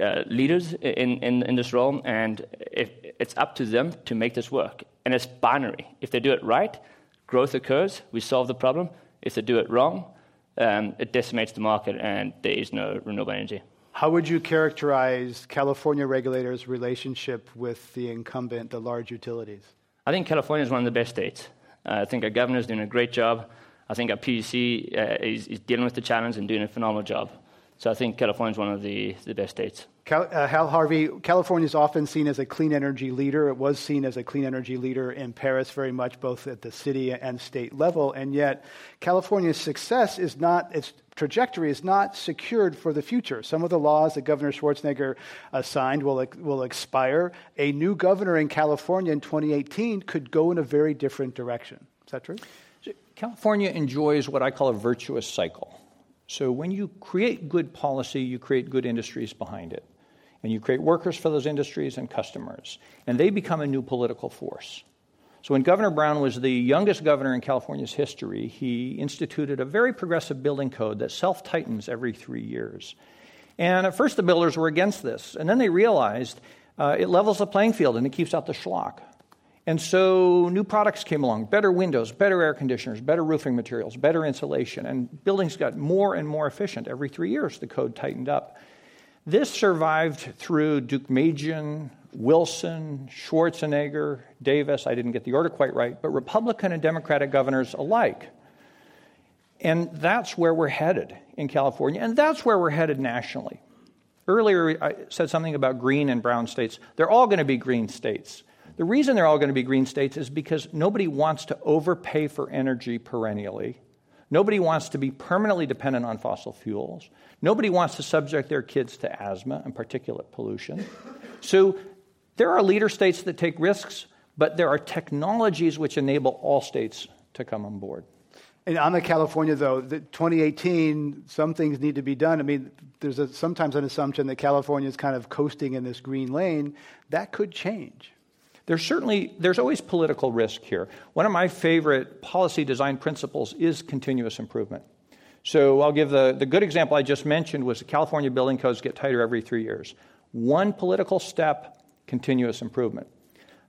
uh, leaders in, in, in, this role, and if, it's up to them to make this work. And it's binary. If they do it right, growth occurs, we solve the problem. If they do it wrong, um, it decimates the market, and there is no renewable energy. How would you characterize California regulators' relationship with the incumbent, the large utilities? I think California is one of the best states. Uh, I think our governor is doing a great job. I think our PUC uh, is, is dealing with the challenge and doing a phenomenal job. So I think California is one of the, the best states. Cal, uh, Hal Harvey, California is often seen as a clean energy leader. It was seen as a clean energy leader in Paris very much, both at the city and state level. And yet, California's success is not, its trajectory is not secured for the future. Some of the laws that Governor Schwarzenegger uh, signed will, will expire. A new governor in California in 2018 could go in a very different direction. Is that true? California enjoys what I call a virtuous cycle. So when you create good policy, you create good industries behind it. And you create workers for those industries and customers. And they become a new political force. So when Governor Brown was the youngest governor in California's history, he instituted a very progressive building code that self tightens every three years. And at first, the builders were against this. And then they realized uh, it levels the playing field and it keeps out the schlock. And so new products came along better windows, better air conditioners, better roofing materials, better insulation. And buildings got more and more efficient. Every three years, the code tightened up. This survived through Deukmejian, Wilson, Schwarzenegger, Davis. I didn't get the order quite right, but Republican and Democratic governors alike. And that's where we're headed in California, and that's where we're headed nationally. Earlier, I said something about green and brown states. They're all going to be green states. The reason they're all going to be green states is because nobody wants to overpay for energy perennially. Nobody wants to be permanently dependent on fossil fuels. Nobody wants to subject their kids to asthma and particulate pollution. So there are leader states that take risks, but there are technologies which enable all states to come on board. And on the California, though, the 2018, some things need to be done. I mean, there's a, sometimes an assumption that California is kind of coasting in this green lane. That could change. There's certainly there's always political risk here. One of my favorite policy design principles is continuous improvement. So I'll give the, the good example I just mentioned was the California building codes get tighter every three years. One political step, continuous improvement.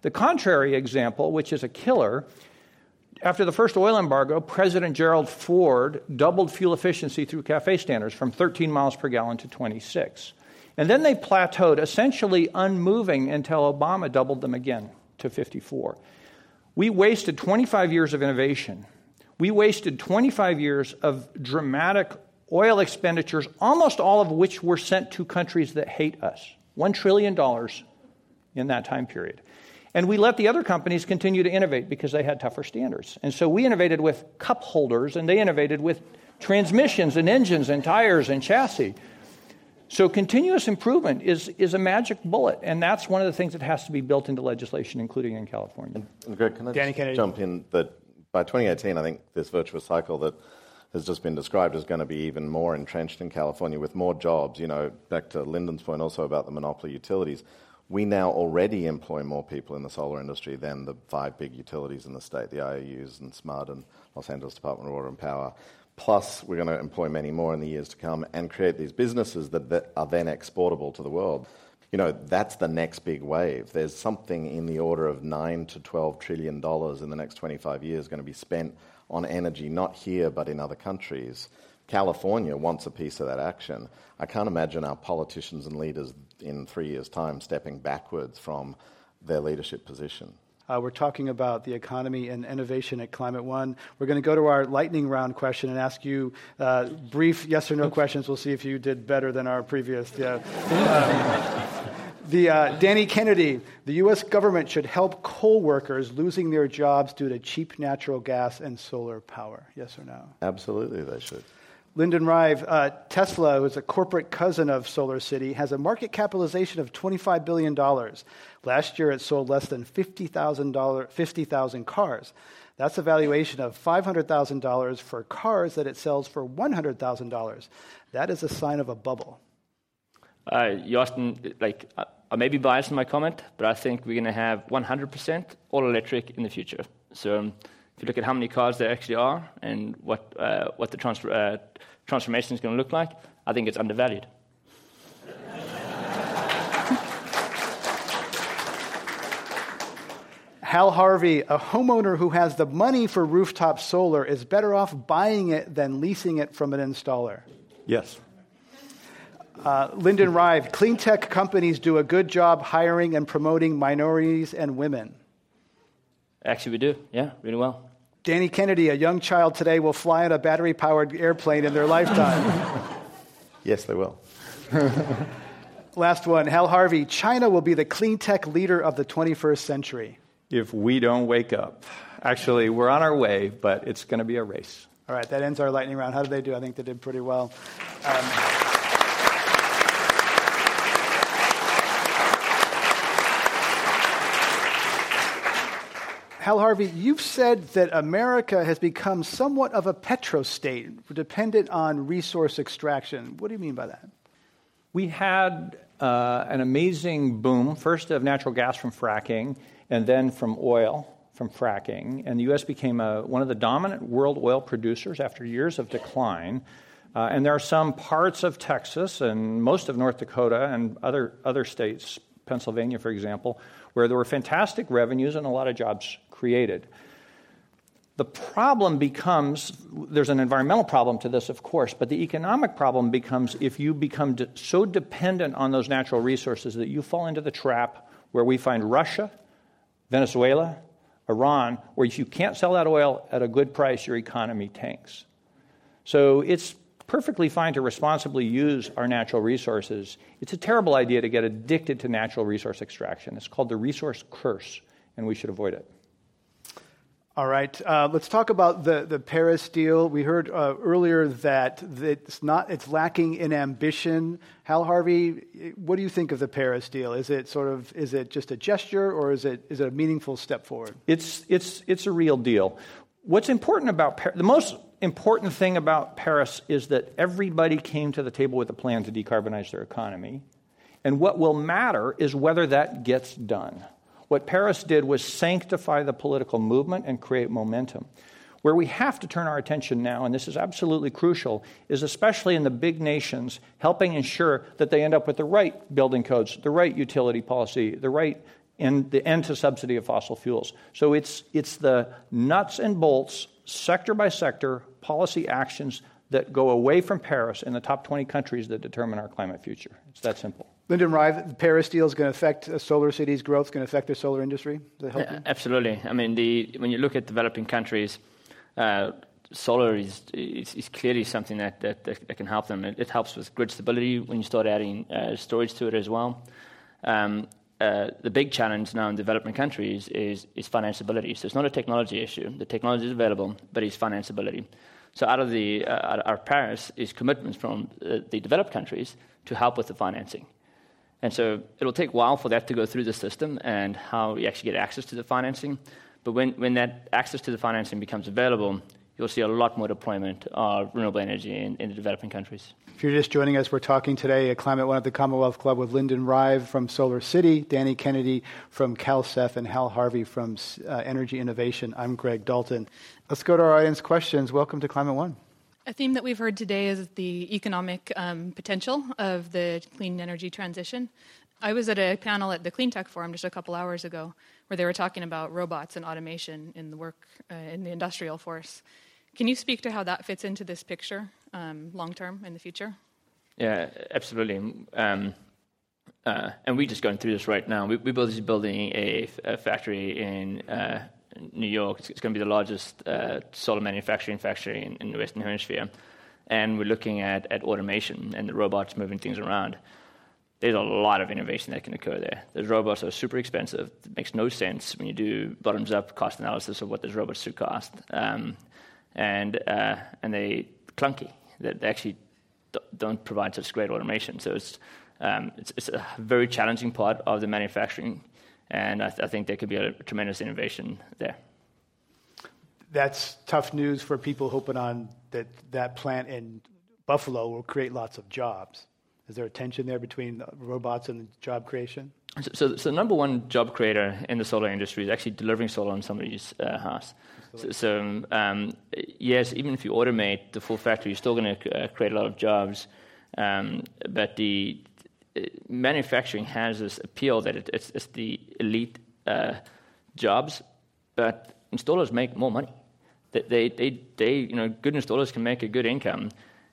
The contrary example, which is a killer, after the first oil embargo, President Gerald Ford doubled fuel efficiency through CAFE standards from 13 miles per gallon to 26. And then they plateaued, essentially unmoving until Obama doubled them again to 54. We wasted 25 years of innovation. We wasted 25 years of dramatic oil expenditures, almost all of which were sent to countries that hate us. $1 trillion in that time period. And we let the other companies continue to innovate because they had tougher standards. And so we innovated with cup holders, and they innovated with transmissions and engines and tires and chassis. So continuous improvement is, is a magic bullet, and that's one of the things that has to be built into legislation, including in California. And Greg, can I Danny Kennedy. jump in that by 2018, I think this virtuous cycle that has just been described is going to be even more entrenched in California with more jobs. You know, back to Lyndon's point also about the monopoly utilities. We now already employ more people in the solar industry than the five big utilities in the state, the IOUs and SMUD and Los Angeles Department of Water and Power. Plus, we're going to employ many more in the years to come and create these businesses that, that are then exportable to the world. You know, that's the next big wave. There's something in the order of 9 to 12 trillion dollars in the next 25 years going to be spent on energy, not here, but in other countries. California wants a piece of that action. I can't imagine our politicians and leaders in three years' time stepping backwards from their leadership position. Uh, we're talking about the economy and innovation at Climate One. We're going to go to our lightning round question and ask you uh, brief yes or no questions. We'll see if you did better than our previous. Yeah. Um, the uh, Danny Kennedy, the U.S. government should help coal workers losing their jobs due to cheap natural gas and solar power. Yes or no? Absolutely, they should. Lyndon Rive, uh, Tesla, who's a corporate cousin of Solar City, has a market capitalization of $25 billion. Last year, it sold less than 50,000 50, cars. That's a valuation of $500,000 for cars that it sells for $100,000. That is a sign of a bubble. Uh, you often, like, I may be biased in my comment, but I think we're going to have 100% all electric in the future. So um, if you look at how many cars there actually are and what, uh, what the transfer, uh, transformation is going to look like, I think it's undervalued. Hal Harvey, a homeowner who has the money for rooftop solar, is better off buying it than leasing it from an installer. Yes. Uh, Lyndon Rive, clean tech companies do a good job hiring and promoting minorities and women. Actually, we do. Yeah, really well. Danny Kennedy, a young child today, will fly on a battery powered airplane in their lifetime. yes, they will. Last one Hal Harvey, China will be the clean tech leader of the 21st century. If we don't wake up. Actually, we're on our way, but it's going to be a race. All right, that ends our lightning round. How did they do? I think they did pretty well. Um, Hal Harvey, you've said that America has become somewhat of a petrostate, dependent on resource extraction. What do you mean by that? We had uh, an amazing boom, first of natural gas from fracking, and then from oil from fracking. And the U.S. became a, one of the dominant world oil producers after years of decline. Uh, and there are some parts of Texas and most of North Dakota and other, other states, Pennsylvania, for example, where there were fantastic revenues and a lot of jobs created. The problem becomes there's an environmental problem to this, of course, but the economic problem becomes if you become de- so dependent on those natural resources that you fall into the trap where we find Russia, Venezuela, Iran, where if you can't sell that oil at a good price, your economy tanks. So it's perfectly fine to responsibly use our natural resources. It's a terrible idea to get addicted to natural resource extraction. It's called the resource curse, and we should avoid it. All right, uh, let's talk about the, the Paris deal. We heard uh, earlier that it's not it's lacking in ambition. Hal Harvey, what do you think of the Paris deal? Is it sort of is it just a gesture or is it is it a meaningful step forward? It's it's it's a real deal. What's important about the most important thing about Paris is that everybody came to the table with a plan to decarbonize their economy. And what will matter is whether that gets done. What Paris did was sanctify the political movement and create momentum. Where we have to turn our attention now, and this is absolutely crucial, is especially in the big nations, helping ensure that they end up with the right building codes, the right utility policy, the right and the end to subsidy of fossil fuels. So it's, it's the nuts and bolts, sector by sector, policy actions that go away from Paris in the top 20 countries that determine our climate future. It's that simple. Lyndon Rive, the Paris deal is going to affect Solar City's growth, going to affect the solar industry? Yeah, absolutely. I mean, the, when you look at developing countries, uh, solar is, is, is, clearly something that, that, that, can help them. It, it, helps with grid stability when you start adding uh, storage to it as well. Um, uh, the big challenge now in developing countries is, is financeability. So it's not a technology issue. The technology is available, but it's financeability. So out of the uh, our Paris is commitments from uh, the developed countries to help with the financing. And so it'll take a while for that to go through the system and how you actually get access to the financing. But when, when that access to the financing becomes available, you'll see a lot more deployment of renewable energy in, in the developing countries. If you're just joining us, we're talking today at Climate One at the Commonwealth Club with Lyndon Rive from Solar City, Danny Kennedy from CalCEF, and Hal Harvey from uh, Energy Innovation. I'm Greg Dalton. Let's go to our audience questions. Welcome to Climate One. A theme that we've heard today is the economic um, potential of the clean energy transition. I was at a panel at the Clean Tech Forum just a couple hours ago where they were talking about robots and automation in the work uh, in the industrial force. Can you speak to how that fits into this picture um, long term in the future? Yeah, absolutely. Um, uh, and we're just going through this right now. We, we're building a, a factory in uh, New York. It's, going to be the largest uh, solar manufacturing factory in, the Western Hemisphere. And we're looking at, at automation and the robots moving things around there's a lot of innovation that can occur there. Those robots are super expensive. It makes no sense when you do bottoms up cost analysis of what those robots should cost. Um, and, uh, and they clunky. They, actually don't provide such great automation. So um, it's, it's, a very challenging part of the manufacturing. And I, th- I think there could be a tremendous innovation there. That's tough news for people hoping on that that plant in Buffalo will create lots of jobs. Is there a tension there between robots and job creation? So, so, so, the number one job creator in the solar industry is actually delivering solar on somebody's uh, house. So, so um, yes, even if you automate the full factory, you're still going to uh, create a lot of jobs. Um, but the manufacturing has this appeal that it, it's, it's, the elite uh, jobs, but installers make more money. They, they, they, you know, good installers can make a good income,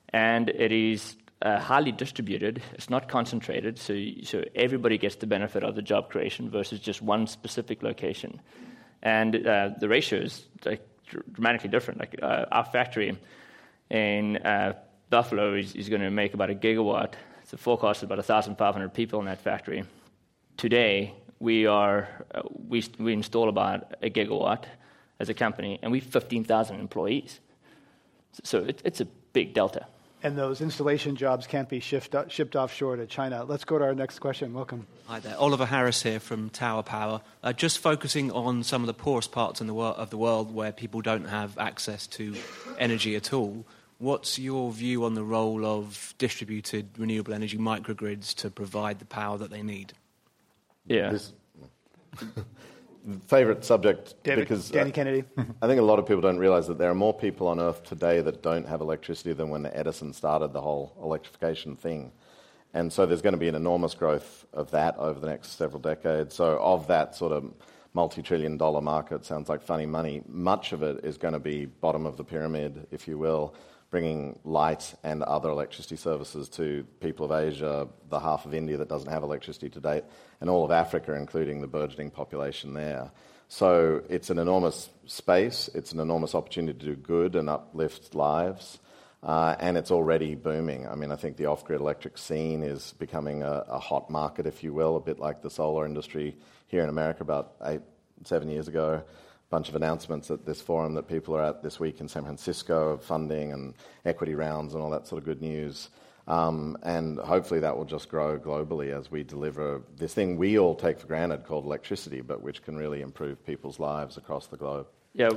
and it is uh, highly distributed. It's not concentrated, so, so everybody gets the benefit of the job creation versus just one specific location. And uh, the ratio is like, dramatically different. Like uh, our factory in uh, Buffalo is, is going to make about a gigawatt. The forecast is about 1,500 people in that factory. Today, we, are, uh, we, we install about a gigawatt as a company, and we have 15,000 employees. So it, it's a big delta and those installation jobs can't be shipped, shipped offshore to China. Let's go to our next question. Welcome. Hi there. Oliver Harris here from Tower Power. Uh, just focusing on some of the poorest parts in the wor- of the world where people don't have access to energy at all. What's your view on the role of distributed renewable energy microgrids to provide the power that they need? Yeah. This, favorite subject David, because Danny uh, Kennedy. I think a lot of people don't realize that there are more people on Earth today that don't have electricity than when Edison started the whole electrification thing. And so there's going to be an enormous growth of that over the next several decades. So, of that sort of multi trillion dollar market, sounds like funny money, much of it is going to be bottom of the pyramid, if you will, bringing light and other electricity services to people of Asia, the half of India that doesn't have electricity to date, and all of Africa, including the burgeoning population there. So it's an enormous space, it's an enormous opportunity to do good and uplift lives. Uh, and it's already booming. I mean, I think the off grid electric scene is becoming a, a, hot market, if you will, a bit like the solar industry here in America about eight, seven years ago bunch of announcements at this forum that people are at this week in San Francisco of funding and equity rounds and all that sort of good news. Um, and hopefully that will just grow globally as we deliver this thing we all take for granted called electricity, but which can really improve people's lives across the globe. Yeah,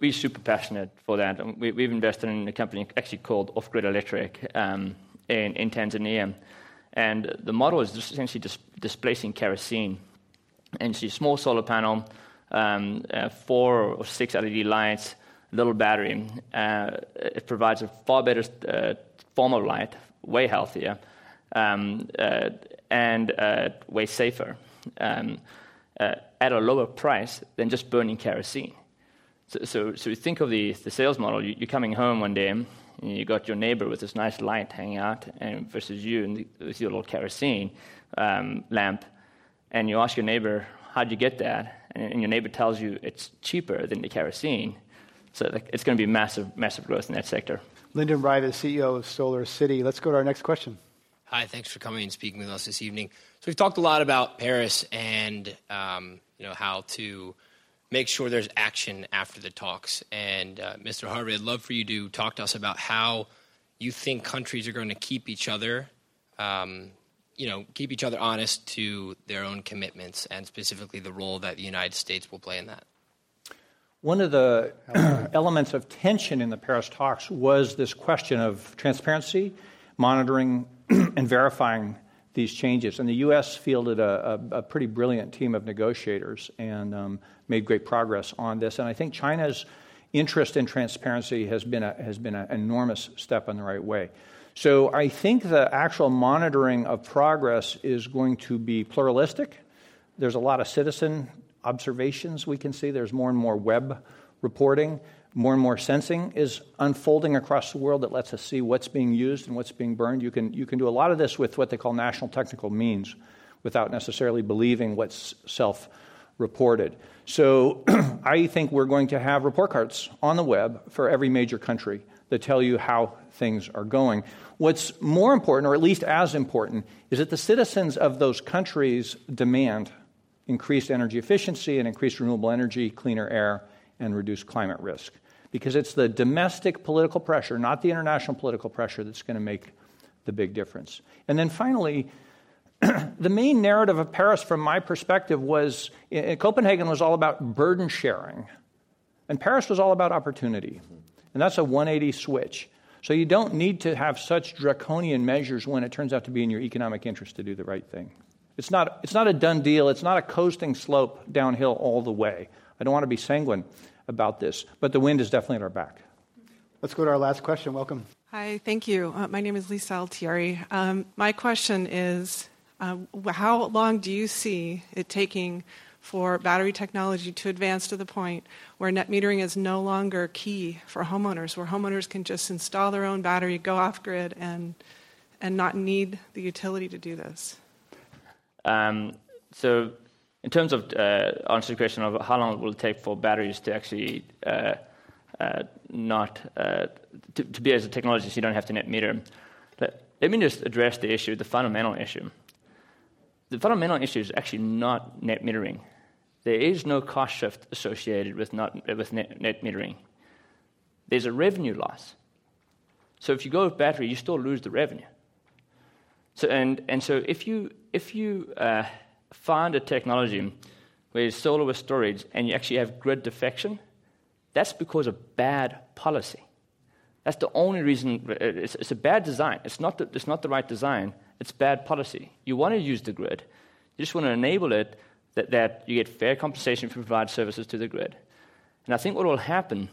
we, are super passionate for that. And We, have invested in a company actually called Off Grid Electric um, in, in, Tanzania. And the model is essentially dis- displacing kerosene. And a small solar panel, um, uh, four or six LED lights, little battery. Uh, it provides a far better uh, form of light, way healthier, um, uh, and uh, way safer um, uh, at a lower price than just burning kerosene. So, so, so think of the, the sales model. You, are coming home one day, and you got your neighbor with this nice light hanging out, and versus you and the, with your little kerosene um, lamp, and you ask your neighbor, "How'd you get that?" And, and your neighbor tells you it's cheaper than the kerosene. So it's going to be massive, massive growth in that sector. Lyndon Rive is CEO of Solar City. Let's go to our next question. Hi, thanks for coming and speaking with us this evening. So we've talked a lot about Paris and um, you know how to make sure there's action after the talks. And uh, Mr. Harvey, I'd love for you to talk to us about how you think countries are going to keep each other, um, you know, keep each other honest to their own commitments, and specifically the role that the United States will play in that. One of the elements of tension in the Paris talks was this question of transparency, monitoring, and verifying these changes. And the U.S. fielded a, a, a pretty brilliant team of negotiators and um, made great progress on this. And I think China's interest in transparency has been, a, has been an enormous step in the right way. So I think the actual monitoring of progress is going to be pluralistic. There's a lot of citizen observations we can see. There's more and more web reporting more and more sensing is unfolding across the world that lets us see what's being used and what's being burned. You can, you can do a lot of this with what they call national technical means without necessarily believing what's self reported. So I think we're going to have report cards on the web for every major country that tell you how things are going. What's more important, or at least as important, is that the citizens of those countries demand increased energy efficiency and increased renewable energy, cleaner air, and reduced climate risk because it's the domestic political pressure, not the international political pressure, that's going to make the big difference. And then finally, the main narrative of Paris, from my perspective, was eh, Copenhagen was all about burden sharing, and Paris was all about opportunity. Mm-hmm. And that's a 180 switch. So you don't need to have such draconian measures when it turns out to be in your economic interest to do the right thing. It's not, it's not a done deal. It's not a coasting slope downhill all the way. I don't want to be sanguine about this. But the wind is definitely at our back. Let's go to our last question. Welcome. Hi, thank you. Uh, my name is Lisa Altieri. Um, my question is uh, How long do you see it taking for battery technology to advance to the point where net metering is no longer key for homeowners, where homeowners can just install their own battery, go off grid, and, and not need the utility to do this? Um, so in terms of uh, answer the question of how long will it will take for batteries to actually uh, uh, not uh, to, to, be as a technology, so you don't have to net meter. Let, let me just address the issue, the fundamental issue. The fundamental issue is actually not net metering. There is no cost shift associated with, not, with net, net metering. There's a revenue loss. So if you go with battery, you still lose the revenue. So and and so if you if you uh, find a technology where it's solar with storage and you actually have grid defection, that's because of bad policy. That's the only reason. It's, it's a bad design. It's not, the, it's not the right design. It's bad policy. You want to use the grid. You just want to enable it that, that you get fair compensation for provide services to the grid. And I think what will happen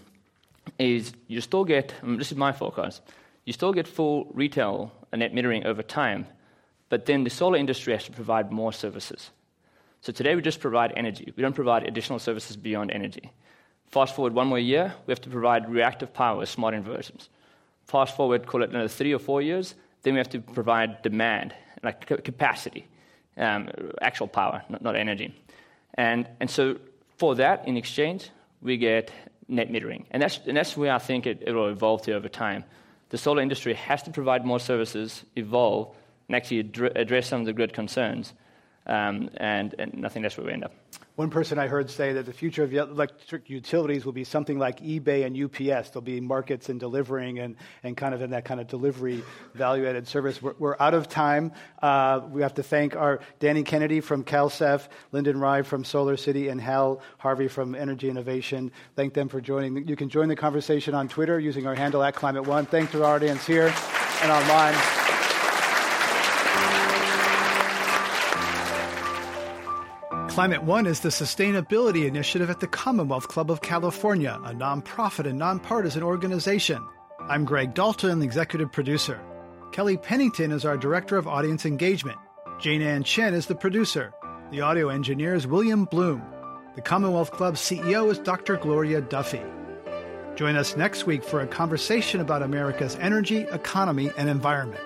is you still get, mean, this is my forecast, you still get full retail and net metering over time, but then the solar industry has to provide more services. So today we just provide energy. We don't provide additional services beyond energy. Fast forward one more year, we have to provide reactive power with smart inverters. Fast forward, call it another three or four years, then we have to provide demand, like capacity, um, actual power, not, not energy. And, and so for that, in exchange, we get net metering. And that's, and that's where I think it, it will evolve to over time. The solar industry has to provide more services, evolve, and actually address some of the grid concerns. Um, and, and nothing less where we end up. One person I heard say that the future of electric utilities will be something like eBay and UPS. There'll be markets and delivering and, and kind of in that kind of delivery value added service. We're, we're, out of time. Uh, we have to thank our Danny Kennedy from CalCEF, Lyndon Rive from Solar City, and Hal Harvey from Energy Innovation. Thank them for joining. You can join the conversation on Twitter using our handle at Climate One. Thanks to our audience here and online. Climate One is the sustainability initiative at the Commonwealth Club of California, a nonprofit and nonpartisan organization. I'm Greg Dalton, the executive producer. Kelly Pennington is our director of audience engagement. Jane Ann Chen is the producer. The audio engineer is William Bloom. The Commonwealth Club CEO is Dr. Gloria Duffy. Join us next week for a conversation about America's energy, economy, and environment.